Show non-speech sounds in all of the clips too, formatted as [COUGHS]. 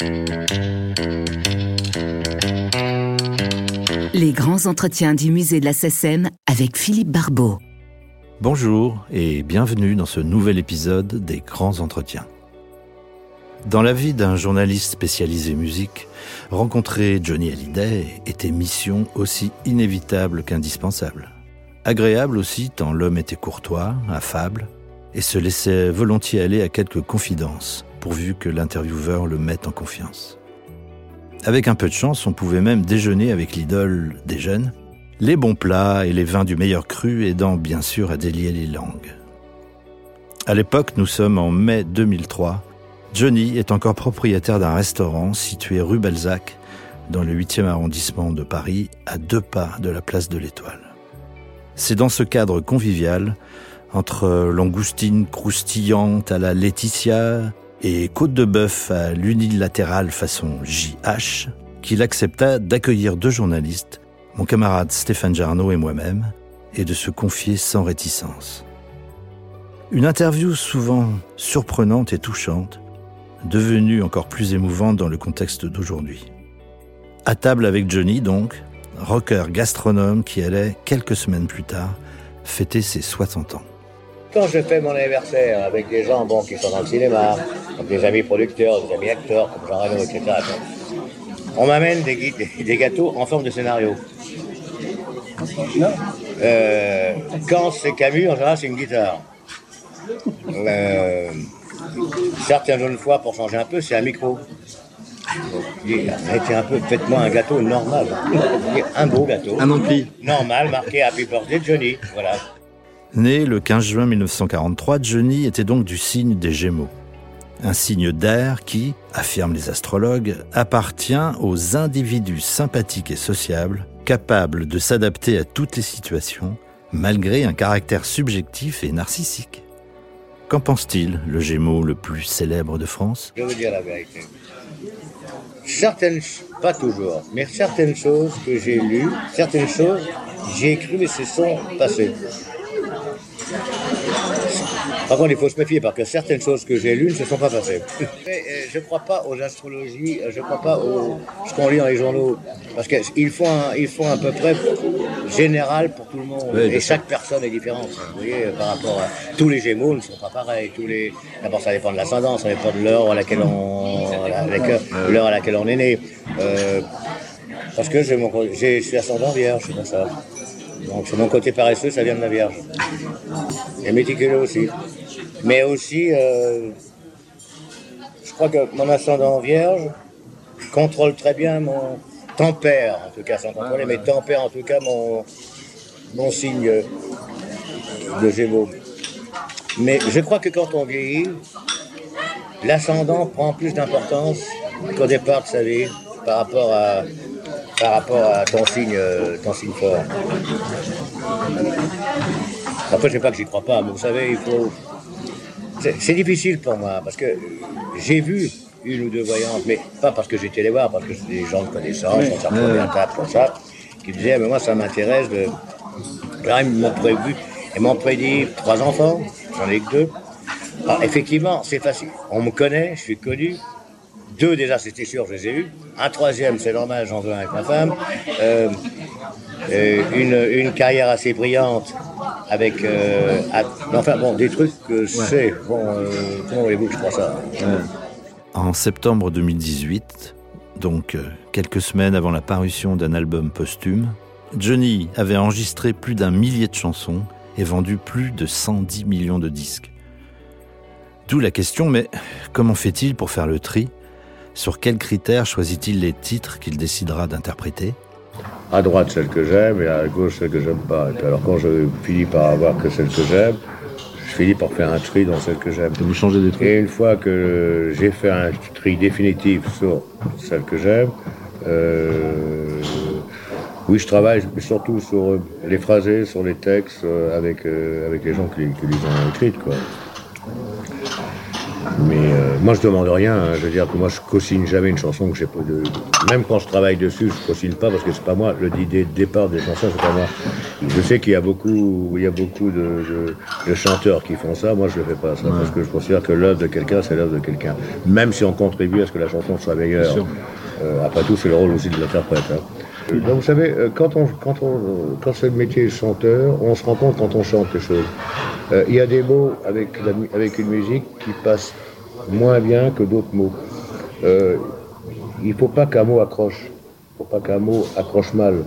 Les grands entretiens du musée de la SECEM avec Philippe Barbeau. Bonjour et bienvenue dans ce nouvel épisode des grands entretiens. Dans la vie d'un journaliste spécialisé musique, rencontrer Johnny Hallyday était mission aussi inévitable qu'indispensable. Agréable aussi tant l'homme était courtois, affable, et se laissait volontiers aller à quelques confidences, pourvu que l'intervieweur le mette en confiance. Avec un peu de chance, on pouvait même déjeuner avec l'idole des jeunes, les bons plats et les vins du meilleur cru aidant bien sûr à délier les langues. À l'époque, nous sommes en mai 2003. Johnny est encore propriétaire d'un restaurant situé rue Balzac, dans le 8e arrondissement de Paris, à deux pas de la place de l'Étoile. C'est dans ce cadre convivial, entre langoustines croustillantes à la Laetitia et côte de bœuf à l'unilatérale façon JH, qu'il accepta d'accueillir deux journalistes, mon camarade Stéphane Jarno et moi-même, et de se confier sans réticence. Une interview souvent surprenante et touchante, devenue encore plus émouvante dans le contexte d'aujourd'hui. À table avec Johnny, donc, rocker gastronome qui allait, quelques semaines plus tard, fêter ses 60 ans. Quand je fais mon anniversaire avec des gens bon, qui sont dans le cinéma, comme des amis producteurs, des amis acteurs, comme Jean Reno, etc., on m'amène des, des, gâteaux en forme de scénario. Euh, quand c'est Camus, en général, c'est une guitare. Euh, certaines jeunes fois, pour changer un peu, c'est un micro. Arrêtez un peu, faites-moi un gâteau normal. Un beau gâteau. Un ampli. Normal, marqué Happy Birthday Johnny. Voilà. Né le 15 juin 1943, Johnny était donc du signe des Gémeaux. Un signe d'air qui, affirment les astrologues, appartient aux individus sympathiques et sociables, capables de s'adapter à toutes les situations, malgré un caractère subjectif et narcissique. Qu'en pense-t-il, le Gémeaux le plus célèbre de France? Je veux dire la vérité certaines, pas toujours, mais certaines choses que j'ai lues, certaines choses, j'ai écrit mais se sont passées. Par contre, il faut se méfier parce que certaines choses que j'ai lues ne se sont pas passées. [LAUGHS] Euh, je ne crois pas aux astrologies, euh, je ne crois pas au ce qu'on lit dans les journaux, parce qu'ils font, un, ils font à peu près général pour tout le monde. et chaque personne est différente. Vous voyez, par rapport à tous les Gémeaux ne sont pas pareils. Tous les, d'abord, ça dépend de l'ascendance, ça dépend de l'heure à laquelle on, l'heure à laquelle on est né. Euh, parce que mon, je suis ascendant vierge, c'est pour ça. Donc c'est mon côté paresseux, ça vient de la Vierge. Et méticuleux aussi. Mais aussi, euh, je crois que mon ascendant Vierge contrôle très bien mon tempère, en tout cas sans contrôler, mais tempère en tout cas mon, mon signe de Gémeaux. Mais je crois que quand on vieillit, l'ascendant prend plus d'importance qu'au départ de sa vie par rapport à, par rapport à ton signe, ton signe fort. Après, je sais pas que j'y crois pas, mais vous savez, il faut. C'est difficile pour moi, parce que j'ai vu une ou deux voyantes, mais pas parce que j'étais les voir, parce que c'est des gens de connaissance, on s'en un table comme ça, qui disaient, mais moi, ça m'intéresse de. Là, ils m'ont prévu, ils m'ont prédit trois enfants, j'en ai que deux. Alors, effectivement, c'est facile. On me connaît, je suis connu, deux déjà, c'était sûr, je les ai eus. Un troisième, c'est normal, j'en veux un avec ma femme. Euh, euh, une, une, carrière assez brillante avec... Euh, enfin bon, des trucs que je sais. Bon, comment voulez-vous que je crois ça? En septembre 2018, donc quelques semaines avant la parution d'un album posthume, Johnny avait enregistré plus d'un millier de chansons et vendu plus de 110 millions de disques. D'où la question, mais comment fait-il pour faire le tri? Sur quels critères choisit-il les titres qu'il décidera d'interpréter? À droite, celle que j'aime, et à gauche, celle que j'aime pas. Et alors, quand je finis par avoir que celle que j'aime, je finis par faire un tri dans celle que j'aime. Vous changez des trucs Et une fois que j'ai fait un tri définitif sur celle que j'aime, euh, oui, je travaille surtout sur les phrasés, sur les textes, euh, avec, euh, avec les gens qui, qui les ont écrites, quoi. Mais euh, moi, je demande rien. Hein. Je veux dire que moi, je co-signe jamais une chanson que j'ai pas de. Même quand je travaille dessus, je co-signe pas parce que c'est pas moi. L'idée de départ des chansons, c'est pas moi. Je sais qu'il y a beaucoup, il y a beaucoup de, de, chanteurs qui font ça. Moi, je ne le fais pas ça parce que je considère que l'œuvre de quelqu'un, c'est l'œuvre de quelqu'un. Même si on contribue à ce que la chanson soit meilleure. Euh, après tout, c'est le rôle aussi de l'interprète. Hein. Euh, donc, vous savez, euh, quand on, quand on, quand c'est le métier de chanteur, on se rend compte quand on chante les choses. Il y a des mots avec, avec une musique qui passent moins bien que d'autres mots. il ne faut pas qu'un mot accroche. Il ne faut pas qu'un mot accroche mal.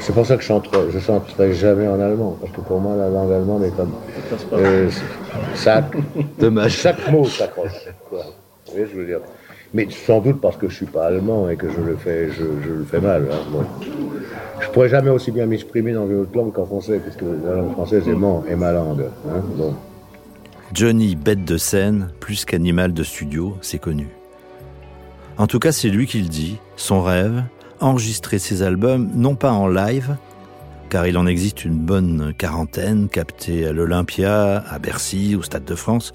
C'est pour ça que je ne chanterai jamais en allemand, parce que pour moi, la langue allemande est comme. Euh, ça, Dommage. Chaque mot s'accroche. Vous voyez, je veux dire? Mais sans doute parce que je ne suis pas allemand et que je le fais, je, le fais mal. Hein, je ne pourrais jamais aussi bien m'exprimer dans une autre langue qu'en français, puisque la langue française est, est ma langue. Hein, Johnny, bête de scène, plus qu'animal de studio, c'est connu. En tout cas, c'est lui qui le dit. Son rêve, enregistrer ses albums, non pas en live, car il en existe une bonne quarantaine captés à l'Olympia, à Bercy, au Stade de France.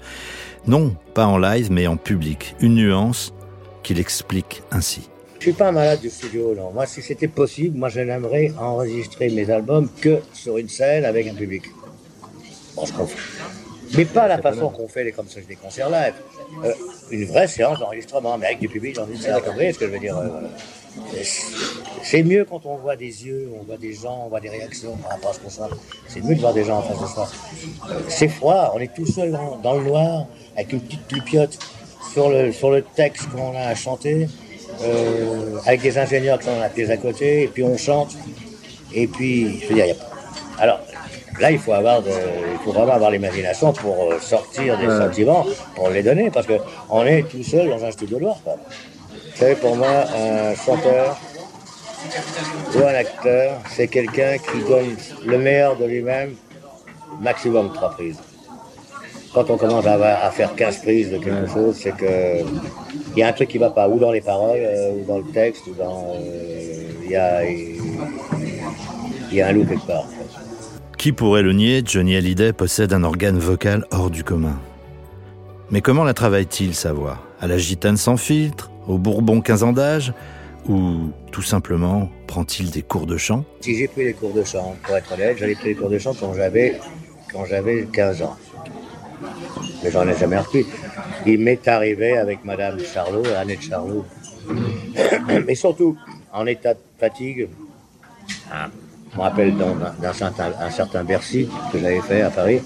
Non, pas en live, mais en public. Une nuance qu'il explique ainsi. Je suis pas malade du studio, non. Moi, si c'était possible, moi, je n'aimerais enregistrer mes albums que sur une scène avec un public. Mais pas la façon qu'on fait les, comme ça, des concerts live. Euh, une vraie séance d'enregistrement, mais avec du public dans une salle. Vous ce que je veux dire euh, c'est mieux quand on voit des yeux, on voit des gens, on voit des réactions par rapport à ce qu'on sent. C'est mieux de voir des gens en face de soi. C'est froid, on est tout seul dans, le noir, avec une petite pipiote sur le, sur le texte qu'on a à chanter, euh, avec des ingénieurs qui sont à pieds à côté, et puis on chante. Et puis, je veux dire, y a pas. Alors, là, il faut, avoir il faut vraiment avoir l'imagination pour euh, sortir des sentiments, pour les donner, parce qu'on est tout seul dans un studio noir. Savez, pour moi, un chanteur ou un acteur, c'est quelqu'un qui donne le meilleur de lui-même, maximum trois prises. Quand on commence à, faire 15 prises de quelque chose, c'est que il y a un truc qui ne va pas, ou dans les paroles, euh, ou dans le texte, ou dans. Euh, il y, a, y a un loup quelque part. Qui pourrait le nier Johnny Hallyday possède un organe vocal hors du commun. Mais comment la travaille-t-il, sa voix? À la gitane sans filtre? Au Bourbon 15 ans d'âge? Ou tout simplement prend-il des cours de chant? Si j'ai pris des cours de chant, pour être honnête, j'avais pris des cours de chant quand j'avais quand j'avais 15 ans. Mais j'en ai jamais repris. Il m'est arrivé avec Madame Charlot, Annette Charlot, [COUGHS] mais surtout en état de fatigue. Je me rappelle d'un certain, un certain Bercy que j'avais fait à Paris.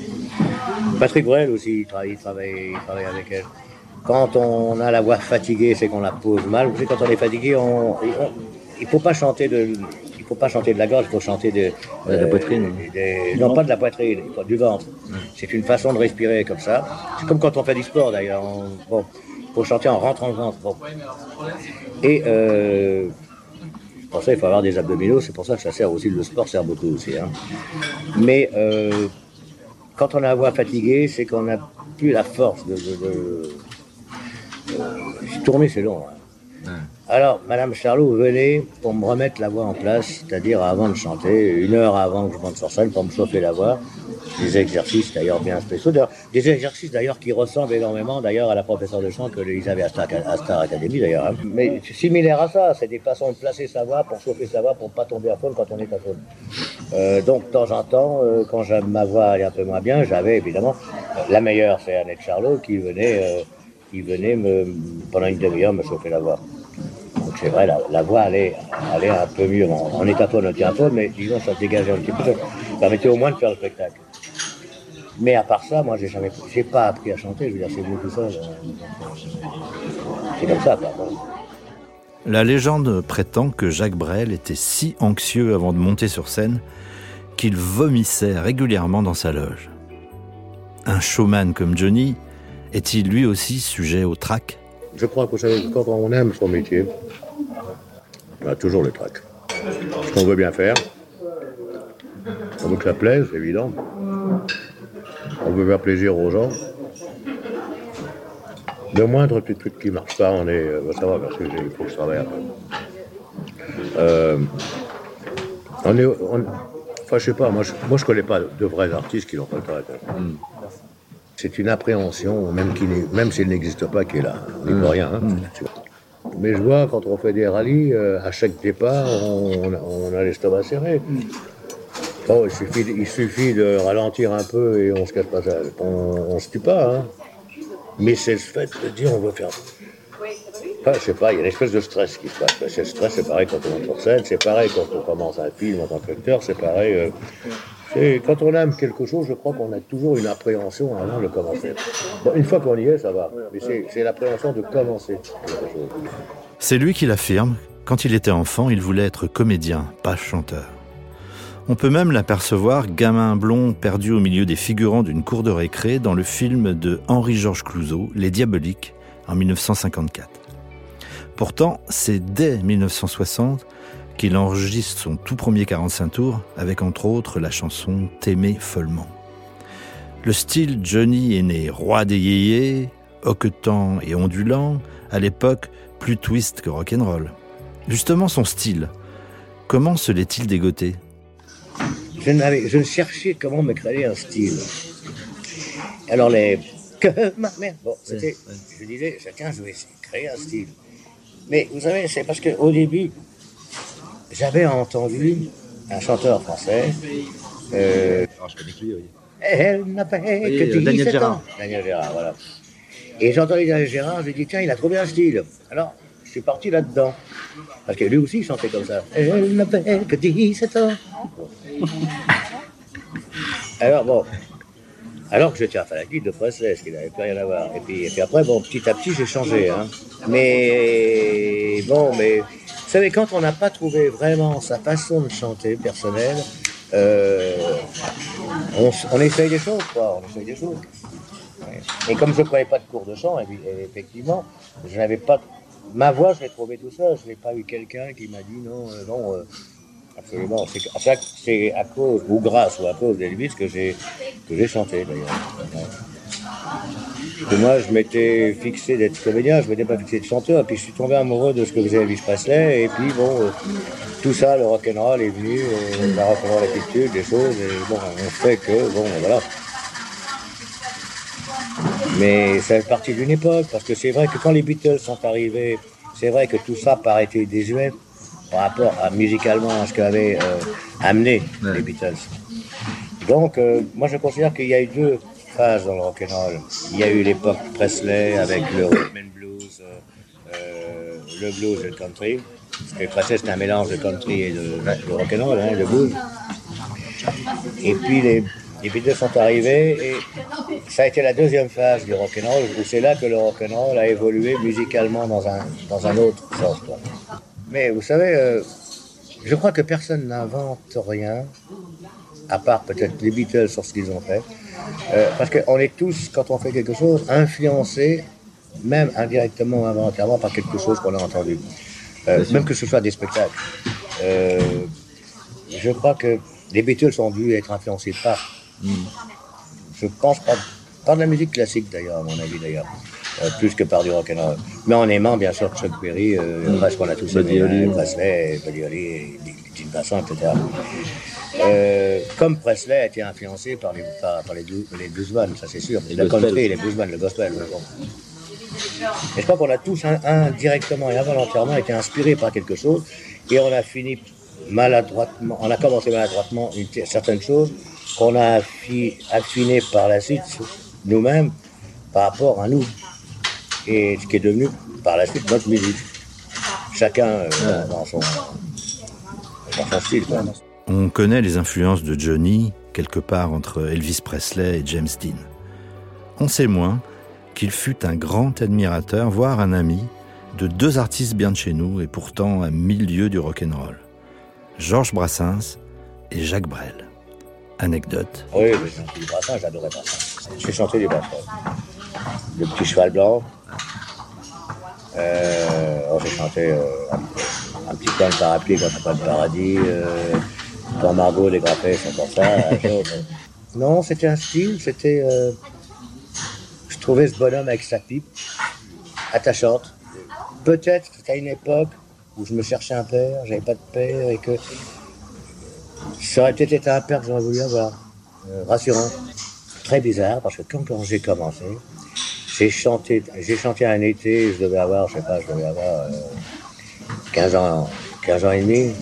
Patrick Bruel aussi, il travaille, il travaille, il travaille avec elle. Quand on a la voix fatiguée, c'est qu'on la pose mal. Vous savez, quand on est fatigué, on, il faut pas chanter de, il faut pas chanter de la gorge, il faut chanter de, de la poitrine. non, pas de la poitrine, du ventre. C'est une façon de respirer comme ça. C'est comme quand on fait du sport d'ailleurs. Bon, faut chanter en rentrant le ventre. Bon. Et euh, pour ça, il faut avoir des abdominaux. C'est pour ça que ça sert aussi. Le sport sert beaucoup aussi. Hein. Mais euh, quand on a la voix fatiguée, c'est qu'on n'a plus la force de, de tourner, c'est long. Hein. Alors, Madame Charlot venait pour me remettre la voix en place, c'est-à-dire avant de chanter, une heure avant que je monte sur scène pour me chauffer la voix. Des exercices d'ailleurs bien spéciaux, des exercices d'ailleurs qui ressemblent énormément d'ailleurs à la professeure de chant que avaient à Star, Academy d'ailleurs. Hein. Mais similaire à ça, c'est des façons de placer sa voix pour chauffer sa voix pour pas tomber à faune quand on est à faune. Euh, donc de temps en temps, euh, quand ma voix allait un peu moins bien, j'avais évidemment la meilleure, c'est Annette Charlot qui venait. Euh, qui venait me, pendant une demi-heure me chauffer la voix. Donc c'est vrai, la, voix allait, allait un peu mieux. On, est un peu, on était un peu, mais disons, ça dégageait un petit peu. Ça permettait au moins de faire le spectacle. Mais à part ça, moi, j'ai jamais, j'ai pas appris à chanter. Je veux dire, c'est vous tout seul. C'est comme ça, quoi. La légende prétend que Jacques Brel était si anxieux avant de monter sur scène qu'il vomissait régulièrement dans sa loge. Un showman comme Johnny est-il lui aussi sujet au trac? Je crois que quand on aime son métier, on a toujours le trac. Ce qu'on veut bien faire, on veut que ça plaise, évident. On veut faire plaisir aux gens. Le moindre petit truc qui ne marche pas, on est. Euh, ça va, parce qu'il faut que je travaille euh, on est. enfin, je sais pas, moi je, moi je connais pas de vrais artistes qui n'ont pas le trac. Hein. C'est une appréhension, même, qui même s'il n'existe pas, qui est là. On n'y peut rien. Hein. Mm. Mais je vois, quand on fait des rallyes, euh, à chaque départ, on, on a l'estomac serré. Oh, il, suffit, il suffit de ralentir un peu et on se casse pas ça. On, on se tue pas, hein. Mais c'est le fait de dire on veut faire. Enfin, je sais pas, il y a une espèce de stress qui se passe. C'est le stress, c'est pareil quand on monte sur scène, c'est pareil quand on commence un film en tant qu'acteur, c'est pareil. euh, quand on aime quelque chose, je crois qu'on a toujours une appréhension avant de commencer. Une fois qu'on y est, ça va. Mais c'est l'appréhension de commencer quelque chose. C'est lui qui l'affirme. Quand il était enfant, il voulait être comédien, pas chanteur. On peut même l'apercevoir gamin blond perdu au milieu des figurants d'une cour de récré dans le film de Henri-Georges Clouzot, Les Diaboliques, en 1954. Pourtant, c'est dès 1960 qu'il enregistre son tout premier 45 tours avec entre autres la chanson T'aimer follement. Le style Johnny est né roi des yéyés, hoquetant et ondulant, à l'époque plus twist que rock'n'roll. Justement son style, comment se l'est-il dégoté? Je, je cherchais comment me créer un style. Alors les [LAUGHS] que ma mère, bon, c'était, je disais, tiens, je vais essayer de créer un style. Mais vous savez, c'est parce qu'au début, j'avais entendu un chanteur français. Euh, Alors, je connais oui. elle n'avait Oui, que euh, 17 Daniel ans. Gérard. Daniel Gérard, voilà. Et j'ai entendu Daniel Gérard, je lui ai dit, tiens, il a trouvé un style. Alors, je suis parti là-dedans. Parce que lui aussi il chantait comme ça. Elle n'avait que 17 ans. [LAUGHS] Alors, bon. Alors que j'étais à la guide de Presley, ce qui n'avait plus rien à voir. Et puis, et puis après, bon, petit à petit, j'ai changé. Hein. Mais bon, mais vous savez, quand on n'a pas trouvé vraiment sa façon de chanter personnelle, euh, on, essaye des choses, quoi. On essaye des choses. Et comme je ne prenais pas de cours de chant, effectivement, je n'avais pas. Ma voix, je l'ai trouvée tout seul. Je n'ai pas eu quelqu'un qui m'a dit non, euh, non, euh, absolument. C'est à à cause, ou grâce, ou à cause d'Elvis que j'ai chanté d'ailleurs. Moi, je m'étais fixé d'être comédien, je m'étais pas fixé de chanteur, puis je suis tombé amoureux de ce que faisait Elvis Presley, et puis bon, euh, tout ça, le rock'n'roll est venu, euh, la rock'n'roll attitude, des choses, et bon, on fait que, bon, voilà. Mais ça fait partie d'une époque, parce que c'est vrai que quand les Beatles sont arrivés, c'est vrai que tout ça paraît désuet par rapport à musicalement à ce qu'avaient euh, amené les Beatles. Donc, euh, moi je considère qu'il y a eu deux phases dans le rock'n'roll. Il y a eu l'époque Presley avec le rhythm blues, euh, euh, le blues et le country. Que Presley c'est un mélange de country et de, de rock'n'roll, hein, de blues. Et puis les, les Beatles sont arrivés et ça a été la deuxième phase du rock'n'roll où c'est là que le rock'n'roll a évolué musicalement dans un, dans un autre sens. Mais vous savez, euh, je crois que personne n'invente rien, à part peut-être les Beatles sur ce qu'ils ont fait. Euh, parce qu'on est tous, quand on fait quelque chose, influencés, même indirectement ou involontairement, par quelque chose qu'on a entendu. Euh, même que ce soit des spectacles. Euh, je crois que les Beatles ont dû être influencés par. Je pense pas, par de la musique classique d'ailleurs, à mon avis d'ailleurs. Plus que par du rock'n'roll. Mais en aimant bien sûr Chuck Berry, euh, parce qu'on a tous aimé, Presley, Buddy Holly, Jim Bassant, etc. Euh, comme Presley a été influencé par les, par, par les, blues, les bluesmen, ça c'est sûr. Les le gospel. country, les bluesmen, le gospel. bon. Et je crois qu'on a tous indirectement et involontairement été inspirés par quelque chose et on a fini maladroitement, on a commencé maladroitement une t- certaine chose qu'on a affi- affiné par la suite nous-mêmes par rapport à nous et ce qui est devenu par la suite notre musique. Chacun euh, dans, son, dans son style. quoi. On connaît les influences de Johnny quelque part entre Elvis Presley et James Dean. On sait moins qu'il fut un grand admirateur, voire un ami, de deux artistes bien de chez nous et pourtant à mille lieues du rock'n'roll. Georges Brassens et Jacques Brel. Anecdote. Oui, j'ai chanté du Brassens, j'adorais Brassens. J'ai chanté du Brassens. Le petit cheval blanc. Euh, oh, j'ai chanté euh, un, petit coin de parapluie quand t'as pas de paradis. Euh, quand Margot dégrapait son portable. un [LAUGHS] jour, euh. Non, c'était un style, c'était. euh, je trouvais ce bonhomme avec sa pipe, attachante. Peut-être qu'à une époque où je me cherchais un père, j'avais pas de père et que ça aurait peut-être été un père que j'aurais voulu avoir. Euh, rassurant. Très bizarre parce que quand, quand j'ai commencé, j'ai chanté, j'ai chanté un été, je devais avoir, je sais pas, je devais avoir 15 ans, 15 ans et demi.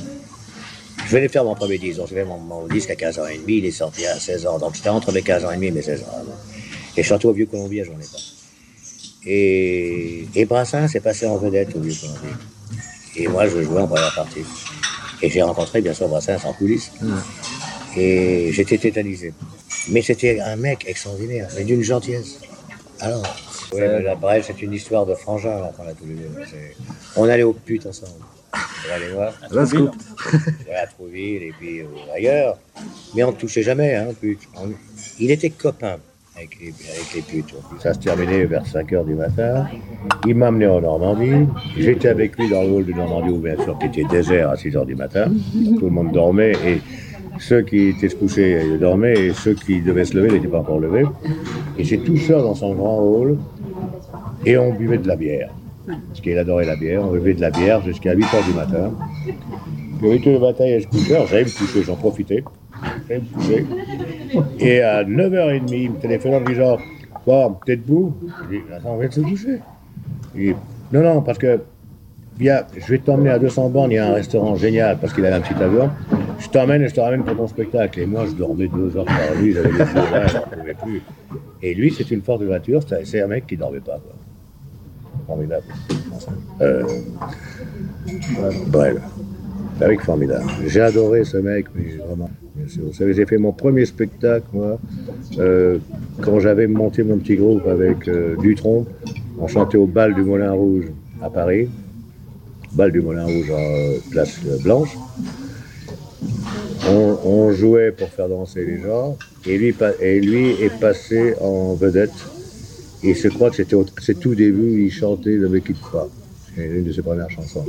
Je venais faire mon premier disque, donc je mon, mon, disque à 15 ans et demi, il est sorti à 16 ans, donc c'était entre mes 15 ans et demi et mes 16 ans. Et chanté au Vieux-Colombien, j'en ai pas. Et, et Brassin s'est passé en vedette au Vieux-Colombien. Et moi, je jouais en première partie. Et j'ai rencontré, bien sûr, Brassens en coulisses. Et j'étais tétanisé. Mais c'était un mec extraordinaire, mais d'une gentillesse. Alors, oui, mais là, bref, c'est une histoire de frangin, là, qu'on a tous les deux. On allait au pute ensemble. On allait voir. À Trouville. à Trouville et puis euh, ailleurs. Mais on ne touchait jamais, hein, pute. On... Il était copain avec les, avec les putes. Ça se terminait vers 5 h du matin. Il m'a amené en Normandie. J'étais avec lui dans le hall de Normandie, où bien sûr, qui était désert à 6 h du matin. Tout le monde dormait et ceux qui étaient se coucher ils dormaient et ceux qui devaient se lever n'étaient pas encore levés. Et c'est tout seul dans son grand hall et on buvait de la bière. Parce qu'il adorait la bière. On buvait de la bière jusqu'à 8 h du matin. Puis 8 h du matin, il se couchait. J'allais me coucher, j'en profitais. J'allais me coucher. Et à 9h30, il me téléphone en me disant Bon, t'es debout Je dis Attends, on vient de se coucher. Il dit Non, non, parce que viens, je vais t'emmener à 200 bornes, il y a un restaurant génial parce qu'il avait un petit avion. Je t'emmène et je te ramène pour ton spectacle. Et moi, je dormais deux heures par nuit, j'avais les yeux je ne pouvais plus. Et lui, c'est une force de voiture, c'est un mec qui ne dormait pas. Formidable. Euh, bref, formidable. J'ai adoré ce mec, mais vraiment. Vous savez, j'ai fait mon premier spectacle, moi, euh, quand j'avais monté mon petit groupe avec euh, Dutron. On chantait au bal du Moulin Rouge à Paris. Bal du Moulin Rouge en place Blanche. On, on, jouait pour faire danser les gens, et lui, et lui est passé en vedette. Et je crois que c'était c'est tout début, il chantait Ne me quitte pas. C'est une de ses premières chansons.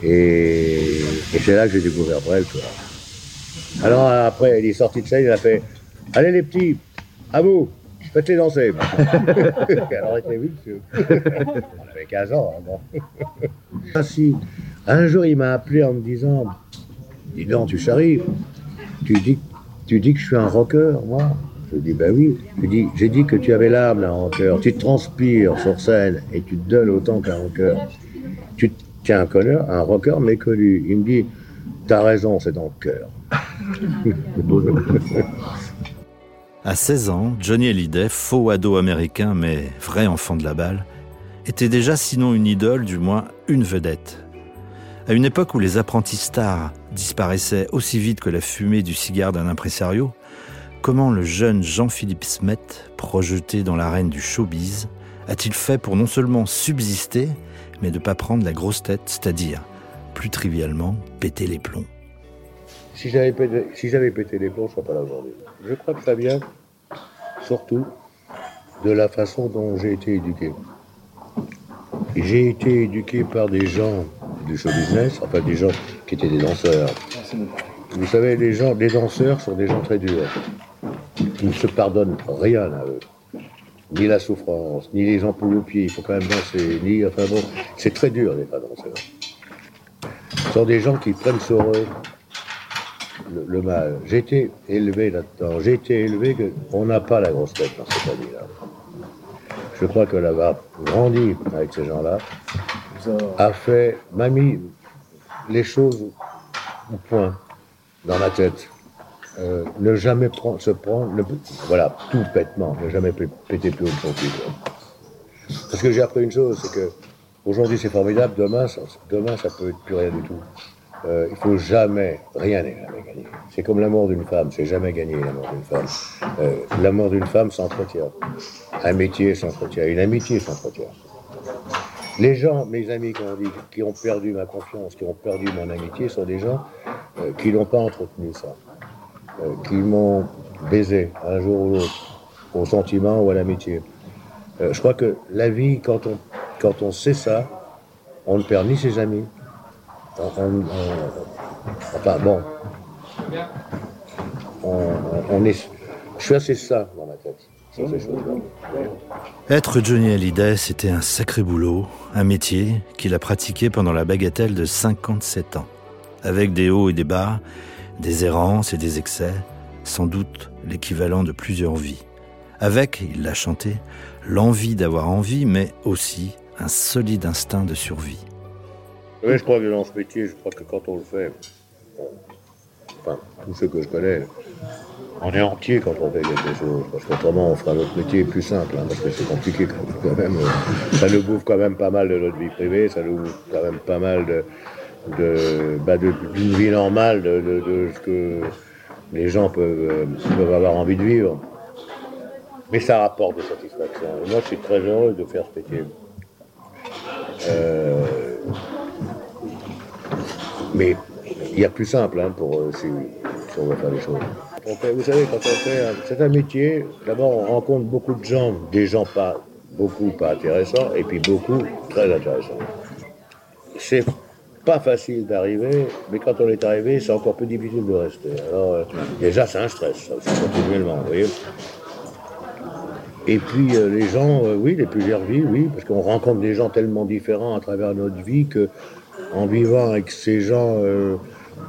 Et, c'est là que j'ai découvert Brel. Alors après, il est sorti de scène, il a fait Allez les petits, à vous, faites-les danser. [LAUGHS] Alors il était. On avait 15 ans. Hein, bon. ah. Un jour, il m'a appelé en me disant Dis donc, tu charries, tu dis, tu dis que je suis un rocker, moi Je dis Ben oui. J'ai dit, j'ai dit que tu avais l'âme d'un rocker. Tu transpires sur scène et tu te donnes autant qu'un rocker. Tu tiens un connard, un rocker méconnu. Il me dit T'as raison, c'est dans le cœur. [LAUGHS] À 16 ans, Johnny Hallyday, faux ado américain mais vrai enfant de la balle, était déjà sinon une idole, du moins une vedette. À une époque où les apprentis stars disparaissaient aussi vite que la fumée du cigare d'un impresario, comment le jeune Jean-Philippe Smet, projeté dans l'arène du showbiz, a-t-il fait pour non seulement subsister, mais de ne pas prendre la grosse tête, c'est-à-dire, plus trivialement, péter les plombs? Si j'avais pété, si pété les plombs, je ne serais pas là aujourd'hui. Je crois que ça vient surtout de la façon dont j'ai été éduqué. J'ai été éduqué par des gens du show business, enfin des gens qui étaient des danseurs. Vous savez, les gens, les danseurs sont des gens très durs. Ils ne se pardonnent rien à eux. Ni la souffrance, ni les ampoules aux pieds, il faut quand même danser, ni. Enfin bon, c'est très dur d'être un danseur. Ce sont des gens qui prennent sur eux le, mal. J'ai été élevé là-dedans. J'ai été élevé qu'on n'a pas la grosse tête dans cette famille-là. Je crois que là-bas, grandi avec ces gens-là, a fait, m'a mis les choses au point dans ma tête. Euh, ne jamais se prendre, voilà, tout bêtement, ne jamais péter plus haut que son. Parce que j'ai appris une chose, c'est que aujourd'hui c'est formidable, demain ça, demain ça peut être plus rien du tout. Euh, il faut jamais, rien n'est jamais gagné. C'est comme la mort d'une femme, c'est jamais gagné la mort d'une femme. Euh, d'une femme s'entretient. Un métier s'entretient, une amitié s'entretient. Les gens, mes amis qui ont, dit, qui ont perdu ma confiance, qui ont perdu mon amitié, sont des gens euh, qui n'ont pas entretenu ça, qui m'ont baisé un jour ou l'autre, au sentiment ou à l'amitié. Euh, je crois que la vie, quand on, quand on sait ça, on ne perd ni ses amis, enfin bon, on, est, je suis assez ça dans ma tête. Être Johnny Hallyday, c'était un sacré boulot, un métier qu'il a pratiqué pendant la bagatelle de 57 ans, avec des hauts et des bas, des errances et des excès, sans doute l'équivalent de plusieurs vies, Avec, il l'a chanté, l'envie d'avoir envie, mais aussi un solide instinct de survie. Oui, je crois que dans ce métier, je crois que quand on le fait, enfin, tous ceux que je connais, on est entier quand on fait quelque chose, parce qu'autrement on fera notre métier plus simple, hein, parce que c'est compliqué quand même. Euh, ça nous bouffe quand même pas mal de notre vie privée, ça nous bouffe quand même pas mal de, de, bah, d'une vie normale, de, de, ce que les gens peuvent, euh, peuvent avoir envie de vivre. Mais ça rapporte des satisfactions. Moi, je suis très heureux de faire ce métier. Euh, mais il y a plus simple hein, pour si, si on va faire les choses vous savez, quand on fait un métier, d'abord on rencontre beaucoup de gens, des gens pas beaucoup pas intéressants, et puis beaucoup très intéressants. C'est pas facile d'arriver, mais quand on est arrivé, c'est encore plus difficile de rester. Alors euh, déjà c'est un stress, ça continuellement, vous voyez. Et puis euh, les gens, euh, oui, les plusieurs vies, oui, parce qu'on rencontre des gens tellement différents à travers notre vie que en vivant avec ces gens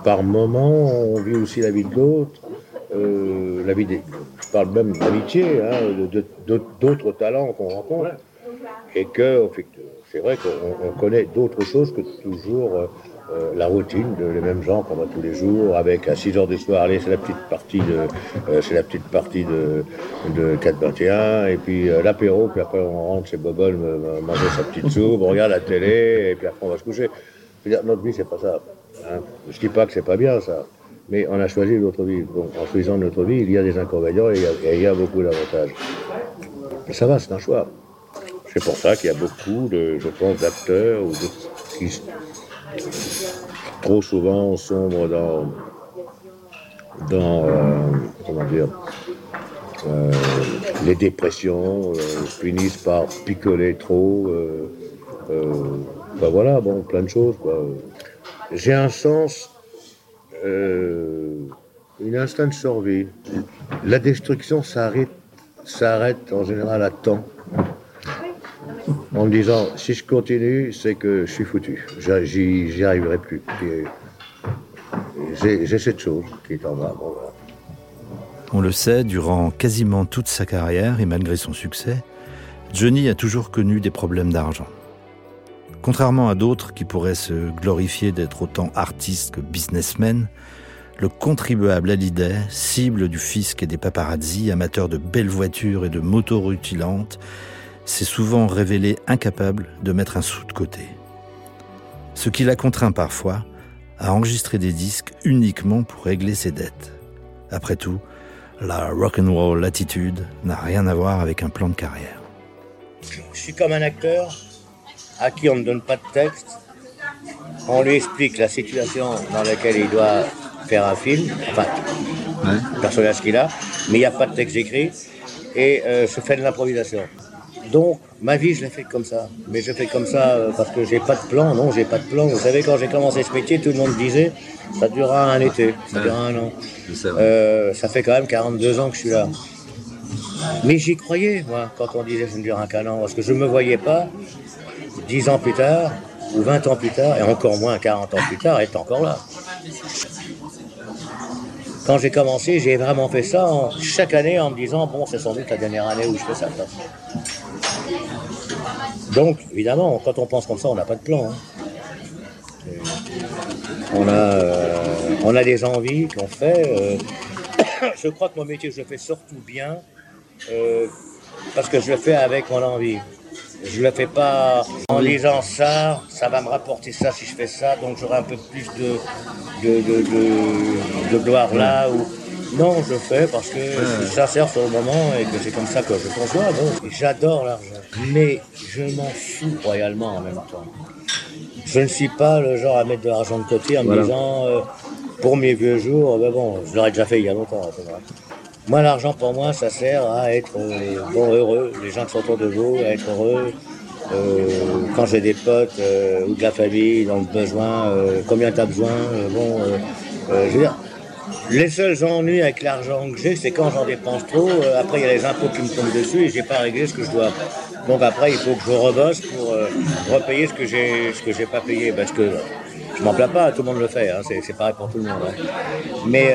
par moment, on vit aussi la vie de l'autre la vie des, je parle même d'amitié, hein, d'autres talents qu'on rencontre, et que c'est vrai qu'on connaît d'autres choses que toujours euh, euh, la routine de les mêmes gens qu'on voit tous les jours, avec à 6 heures du soir, allez, c'est la petite partie de, euh, c'est la petite partie de, de 421, et puis l'apéro, puis après on rentre chez Bobol manger sa petite soupe, on regarde la télé, et puis après on va se coucher. Dire, notre vie, c'est pas ça. Hein. Je dis pas que c'est pas bien ça mais on a choisi notre vie. Donc, en choisissant notre vie, il y a des inconvénients et il y a, beaucoup d'avantages. Ça va, c'est un choix. C'est pour ça qu'il y a beaucoup de, je pense, d'acteurs qui trop souvent sombrent dans, dans euh, comment dire, euh, les dépressions, euh, finissent par picoler trop. ben voilà, bon, plein de choses. J'ai un sens une instinct de survie. La destruction s'arrête, s'arrête en général à temps. En me disant, si je continue, c'est que je suis foutu. J'y arriverai plus. J'ai cette chose qui est en moi. On le sait, durant quasiment toute sa carrière et malgré son succès, Johnny a toujours connu des problèmes d'argent. Contrairement à d'autres qui pourraient se glorifier d'être autant artistes que businessmen, le contribuable Hallyday, cible du fisc et des paparazzi, amateur de belles voitures et de motos rutilantes, s'est souvent révélé incapable de mettre un sou de côté. Ce qui l'a contraint parfois à enregistrer des disques uniquement pour régler ses dettes. Après tout, la rock'n'roll attitude n'a rien à voir avec un plan de carrière. Je suis comme un acteur à qui on ne donne pas de texte, on lui explique la situation dans laquelle il doit faire un film, enfin, le personnage qu'il a, mais il n'y a pas de texte écrit, et euh, je fais de l'improvisation. Donc, ma vie, je l'ai fait comme ça. Mais je fais comme ça euh, parce que j'ai pas de plan. Non, j'ai pas de plan. Vous savez, quand j'ai commencé ce métier, tout le monde disait ça durera un été, ça durera un an. Euh, ça fait quand même 42 ans que je suis là. Mais j'y croyais, moi, quand on disait ça ne durera qu'un an, parce que je ne me voyais pas 10 ans plus tard, ou 20 ans plus tard, et encore moins 40 ans plus tard, être encore là. Quand j'ai commencé, j'ai vraiment fait ça chaque année en me disant, bon, c'est sans doute la dernière année où je fais ça. Donc, évidemment, quand on pense comme ça, on n'a pas de plan. Hein. On, a, euh, on a des envies qu'on fait. Euh, [COUGHS] je crois que mon métier, je le fais surtout bien euh, parce que je le fais avec mon envie. Je ne le fais pas en lisant ça, ça va me rapporter ça si je fais ça, donc j'aurai un peu plus de, gloire là. Non, je le fais parce que je suis sincère sur le moment et que c'est comme ça que je conçois. J'adore l'argent, mais je m'en fous royalement en même temps. Je ne suis pas le genre à mettre de l'argent de côté en me disant euh, pour mes vieux jours, ben bon, je l'aurais déjà fait il y a longtemps. Moi, l'argent, pour moi, ça sert à être euh, bon, heureux, les gens qui sont autour de vous, à être heureux. Euh, quand j'ai des potes euh, ou de la famille dans le besoin, combien tu as besoin, bon, je veux dire, les seuls ennuis avec l'argent que j'ai, c'est quand j'en dépense trop. après, il y a les impôts qui me tombent dessus et j'ai pas réglé ce que je dois. Donc après, il faut que je rebosse pour repayer ce que j'ai, ce que j'ai pas payé, parce que je m'en plains pas, tout le monde le fait, hein, c'est, pareil pour tout le monde. Hein. Mais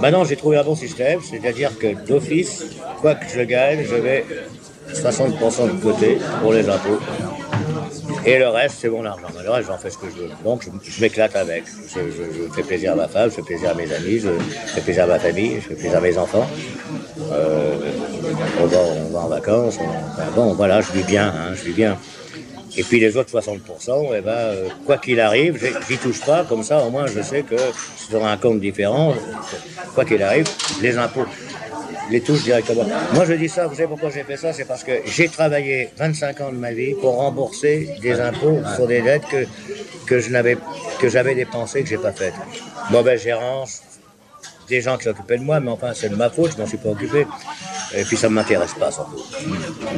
Maintenant, j'ai trouvé un bon système, c'est-à-dire que d'office, quoi que je gagne, je mets 60% de côté pour les impôts. Et le reste, c'est mon argent. Le reste, j'en fais ce que je veux. Donc, je, m'éclate avec. Je, fais plaisir à ma femme, je fais plaisir à mes amis, je fais plaisir à ma famille, je fais plaisir à mes enfants. Euh, on, va, on, va, en vacances. bon, voilà, je vis bien, hein, je vis bien. Et puis les autres 60%, eh ben, euh, quoi qu'il arrive, j'y touche pas, comme ça au moins je sais que sur un compte différent, quoi qu'il arrive, les impôts les touche directement. Moi je dis ça, vous savez pourquoi j'ai fait ça? C'est parce que j'ai travaillé 25 ans de ma vie pour rembourser des impôts sur des dettes que, que je n'avais que j'avais dépensées que j'ai pas faites. Mauvaise gérance, des gens qui s'occupaient de moi, mais enfin c'est de ma faute, je m'en suis pas occupé. Et puis ça ne m'intéresse pas surtout.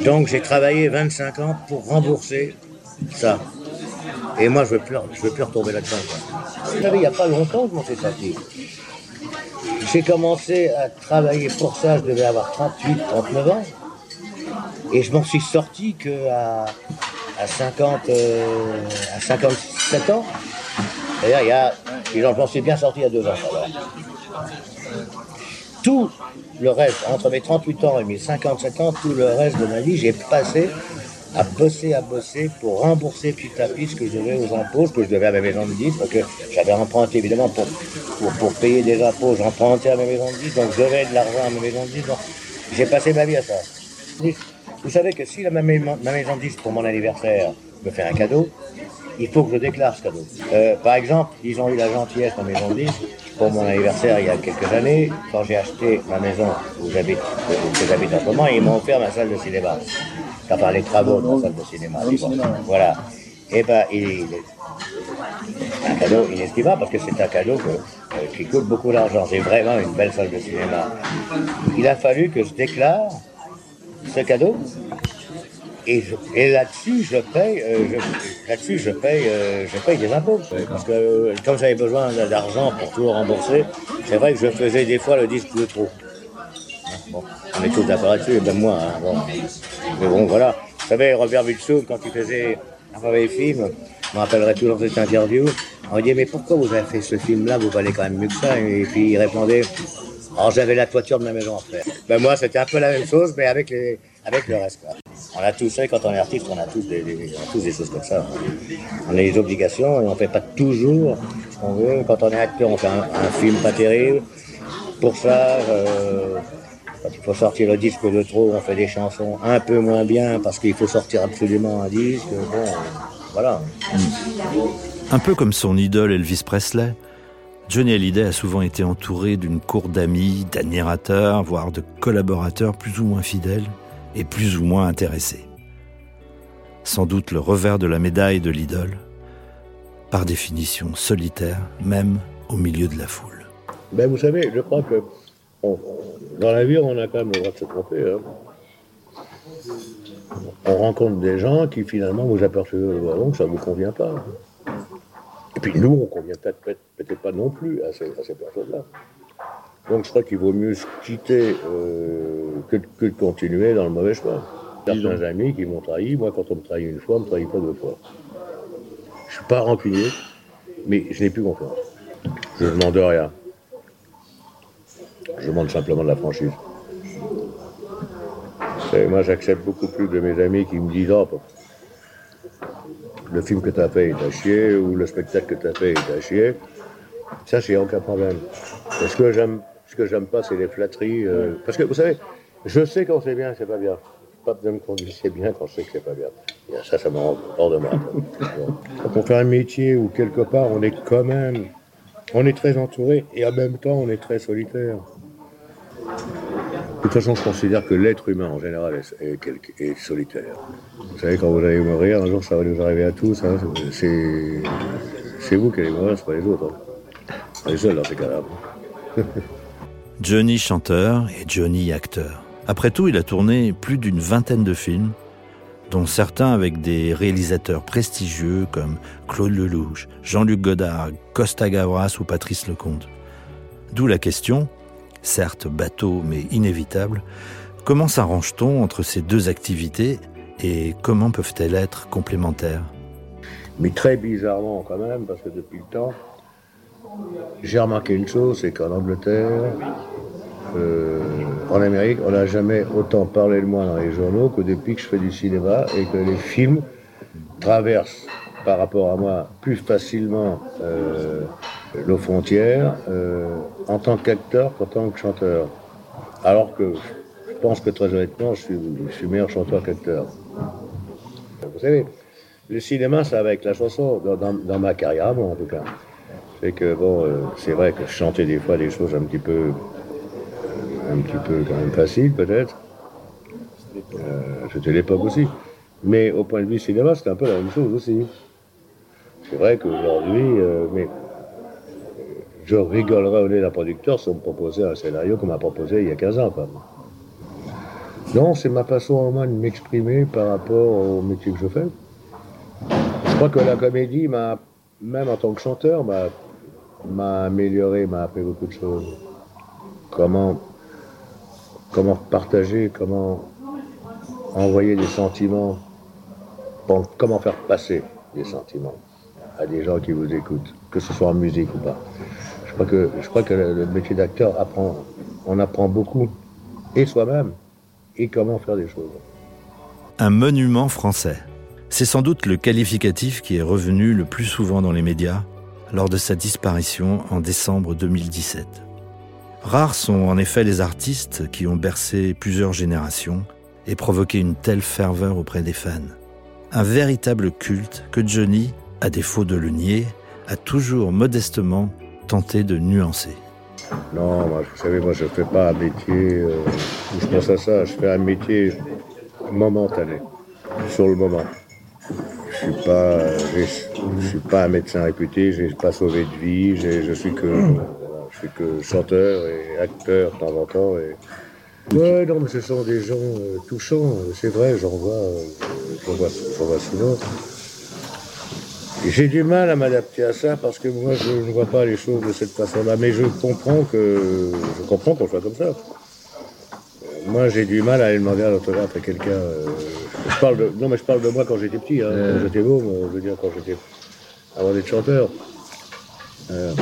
Donc j'ai travaillé 25 ans pour rembourser ça. Et moi, je ne veux, plus, veux plus retomber là-dedans. Vous savez, il n'y a pas longtemps que je m'en suis sorti. J'ai commencé à travailler pour ça, je devais avoir 38, 39 ans. Et je m'en suis sorti qu'à à 50, à 57 euh, ans. D'ailleurs, il y a, je m'en suis bien sorti a deux ans. Tout le reste, entre mes 38 ans et mes 57 ans, tout le reste de ma vie, j'ai passé à bosser, à bosser pour rembourser petit à petit ce que je devais aux impôts, ce que je devais à ma maison de disques, parce que j'avais emprunté évidemment pour, pour, payer des impôts, j'empruntais à ma maison de disques, donc je devais de l'argent à ma maison de disques, donc j'ai passé ma vie à ça. Vous savez que si ma, maison de disques pour mon anniversaire me fait un cadeau, il faut que je déclare ce cadeau. Euh, par exemple, ils ont eu la gentillesse ma maison de disques pour mon anniversaire il y a quelques années, quand j'ai acheté ma maison où j'habite en ce moment, ils m'ont offert ma salle de cinéma enfin les travaux de la salle de cinéma. Voilà. Et eh ben, il, un cadeau inestimable parce que c'est un cadeau euh, qui coûte beaucoup d'argent. C'est vraiment une belle salle de cinéma. Il a fallu que je déclare ce cadeau et, là-dessus, je paye, euh, là-dessus, je paye, euh, je paye des impôts. Parce que comme j'avais besoin d'argent pour tout rembourser, c'est vrai que je faisais des fois le disque de trop. Bon, on est tous d'accord là-dessus, même moi. Hein, Mais bon, voilà. Vous savez, Robert Wilson, quand il faisait un mauvais film, je me rappellerai toujours cette interview, on lui dit Mais pourquoi vous avez fait ce film-là? Vous valez quand même mieux que ça. Et puis il répondait Alors j'avais la toiture de ma maison à faire. Ben moi, c'était un peu la même chose, mais avec, le reste. On a tous, quand on est artiste, on a tous des, tous des choses comme ça. On a des obligations et on ne fait pas toujours ce qu'on veut. Quand on est acteur, on fait un, film pas terrible. Pour ça, euh, quand il faut sortir le disque de trop, on fait des chansons un peu moins bien parce qu'il faut sortir absolument un disque. Bon, voilà. Un peu comme son idole Elvis Presley, Johnny Hallyday a souvent été entouré d'une cour d'amis, d'admirateurs, voire de collaborateurs plus ou moins fidèles et plus ou moins intéressés. Sans doute le revers de la médaille de l'idole, par définition solitaire, même au milieu de la foule. Ben vous savez, je crois que dans la vie, on a quand même le droit de se tromper. Hein. On rencontre des gens qui finalement vous apercevez le que ça ne vous convient pas. Et puis nous, on ne convient peut-être pas non plus à ces, personnes-là. Donc je crois qu'il vaut mieux se quitter euh, que, de continuer dans le mauvais chemin. Certains amis qui m'ont trahi, moi quand on me trahit une fois, on ne me trahit pas deux fois. Je ne suis pas rancunier, mais je n'ai plus confiance. Je ne demande rien. Je demande simplement de la franchise. moi, j'accepte beaucoup plus de mes amis qui me disent oh, le film que tu as fait est à chier ou le spectacle que tu as fait est à chier. Ça, j'ai aucun problème. ce que j'aime, ce que j'aime pas, c'est les flatteries. Euh, parce que vous savez, je sais quand c'est bien, c'est pas bien. Pas besoin de me dire c'est bien quand je sais que c'est pas bien. ça, ça me rend hors de moi. On fait un métier où quelque part on est quand même, on est très entouré et en même temps on est très solitaire. De toute façon, je considère que l'être humain en général est, solitaire. Vous savez, quand vous allez mourir, un jour ça va nous arriver à tous. Hein. c'est vous qui allez mourir, c'est pas les autres. Hein. Les seuls dans ces cas-là. [LAUGHS] Johnny chanteur et Johnny acteur. Après tout, il a tourné plus d'une vingtaine de films, dont certains avec des réalisateurs prestigieux comme Claude Lelouch, Jean-Luc Godard, Costa Gavras ou Patrice Lecomte. D'où la question, certes bateau mais inévitable, comment s'arrange-t-on entre ces deux activités et comment peuvent-elles être complémentaires? Mais très bizarrement quand même, parce que depuis le temps, j'ai remarqué une chose, c'est qu'en Angleterre, euh, en Amérique, on n'a jamais autant parlé de moi dans les journaux que depuis que je fais du cinéma et que les films traversent par rapport à moi plus facilement euh, nos frontières euh, en tant qu'acteur qu'en tant que chanteur. Alors que je pense que très honnêtement, je suis, je suis meilleur chanteur qu'acteur. Vous savez, le cinéma, va avec la chanson, dans, ma carrière moi en tout cas. C'est que bon, euh, c'est vrai que je chantais des fois des choses un petit peu, un petit peu quand même faciles peut-être. Euh, C'était l'époque aussi. Mais au point de vue cinéma, c'était un peu la même chose aussi. C'est vrai qu'aujourd'hui, euh, mais euh, je rigolerais au nez d'un producteur si on me proposait un scénario qu'on m'a proposé il y a 15 ans. Quoi. Non, c'est ma façon au moins de m'exprimer par rapport au métier que je fais. Je crois que la comédie m'a, même en tant que chanteur, m'a, m'a amélioré, m'a appris beaucoup de choses. Comment, comment partager, comment envoyer des sentiments, comment faire passer des sentiments à des gens qui vous écoutent, que ce soit en musique ou pas. Je crois que, le, le métier d'acteur apprend, on apprend beaucoup, et soi-même, et comment faire des choses. Un monument français. C'est sans doute le qualificatif qui est revenu le plus souvent dans les médias lors de sa disparition en décembre 2017. Rares sont en effet les artistes qui ont bercé plusieurs générations et provoqué une telle ferveur auprès des fans. Un véritable culte que Johnny, à défaut de le nier, a toujours modestement tenté de nuancer. Non, moi, vous savez, moi, je fais pas un métier euh, où je pense à ça. Je fais un métier momentané, sur le moment. Je suis pas, euh, je suis pas un médecin réputé. J'ai pas sauvé de vie. Je suis que, je suis que chanteur et acteur de temps en temps. Et... Ouais, non, mais ce sont des gens euh, touchants. C'est vrai, j'en vois, euh, j'en vois, j'en vois souvent. J'ai du mal à m'adapter à ça parce que moi je ne vois pas les choses de cette façon-là, mais je comprends que je comprends qu'on soit comme ça. Euh, Moi j'ai du mal à aller demander un autographe à quelqu'un. euh, je parle de non mais je parle de moi quand j'étais petit, hein, quand j'étais beau, je veux dire quand j'étais avant d'être chanteur. Euh,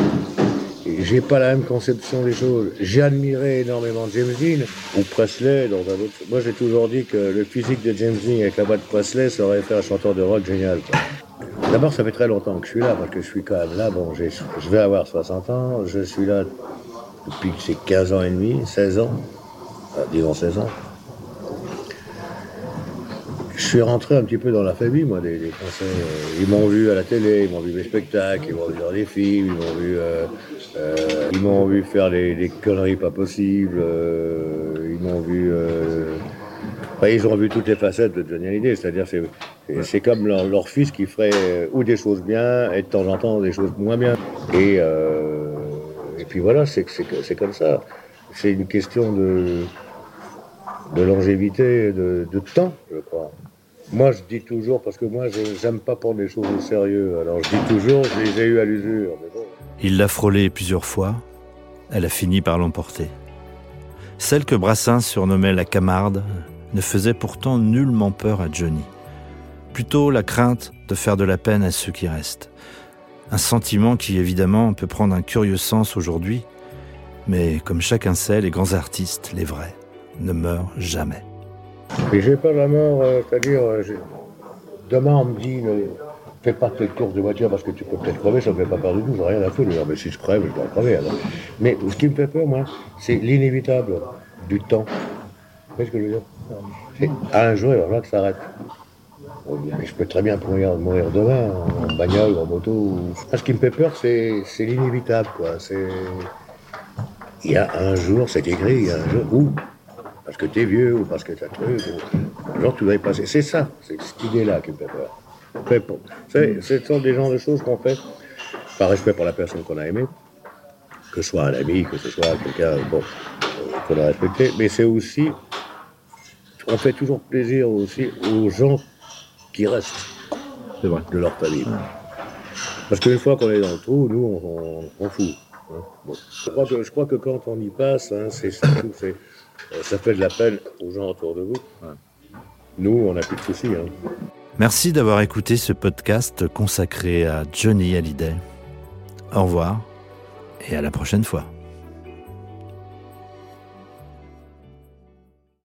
j'ai pas la même conception des choses. J'ai admiré énormément James Dean ou Presley dans un autre. Moi j'ai toujours dit que le physique de James Dean avec la voix de Presley ça aurait fait un chanteur de rock génial. quoi. D'abord, ça fait très longtemps que je suis là, parce que je suis quand même là. Bon, je vais avoir 60 ans, je suis là depuis que j'ai 15 ans et demi, 16 ans, disons 16 ans. Je suis rentré un petit peu dans la famille, moi, des, des Français. euh, Ils m'ont vu à la télé, ils m'ont vu mes spectacles, ils m'ont vu dans des films, ils m'ont vu, euh, euh, vu faire des, conneries pas possibles, ils m'ont vu. Enfin, ils ont vu toutes les facettes de Johnny Hallyday, c'est-à-dire c'est c'est- comme leur, leur fils qui ferait euh, ou des choses bien et de temps en temps des choses moins bien. Et, euh, et puis voilà, c'est c'est que- c'est comme ça. C'est une question de, de longévité, de, de temps, je crois. Moi, je dis toujours, parce que moi, je j'aime pas prendre les choses au sérieux, alors je dis toujours, je les ai eu à l'usure. mais bon. Il l'a frôlée plusieurs fois. Elle a fini par l'emporter. Celle que Brassens surnommait la Camarde ne faisait pourtant nullement peur à Johnny. Plutôt la crainte de faire de la peine à ceux qui restent. Un sentiment qui évidemment peut prendre un curieux sens aujourd'hui, mais comme chacun sait, les grands artistes, les vrais, ne meurent jamais. Et j'ai pas la mort, euh, c'est-à-dire, euh, demain on me dit, ne fais pas tes courses de voiture parce que tu peux peut-être crever, ça me fait pas peur du tout, j'ai rien à foutre. Mais si je crève, je dois crever alors. Mais ce qui me fait peur, moi, c'est l'inévitable du temps. Ce que je veux dire C'est un jour, il va falloir que ça arrête. Mais je peux très bien mourir, mourir demain, en bagnole, en moto. ou- ce qui me fait peur, c'est l'inévitable, quoi. C'est... Il y a un jour, c'est écrit, il y a un jour où parce que t'es vieux ou parce que t'as truc. Ou... Alors tu vas y passer. C'est ça, c'est cette idée-là qui me fait peur. Ce sont des genres de choses qu'on fait par respect pour la personne qu'on a aimée, que ce soit un ami, que ce soit quelqu'un bon, euh, qu'on a respecté, mais c'est aussi, on fait toujours plaisir aussi aux gens qui restent C'est vrai. de leur famille. Parce qu'une fois qu'on est dans le trou, nous, on, on, on fout. hein. Bon. Je, crois que, je crois que quand on y passe, hein, c'est- euh, ça fait de la peine aux gens autour de vous. Nous, on n'a plus de soucis. hein. Merci d'avoir écouté ce podcast consacré à Johnny Hallyday. Au revoir et à la prochaine fois.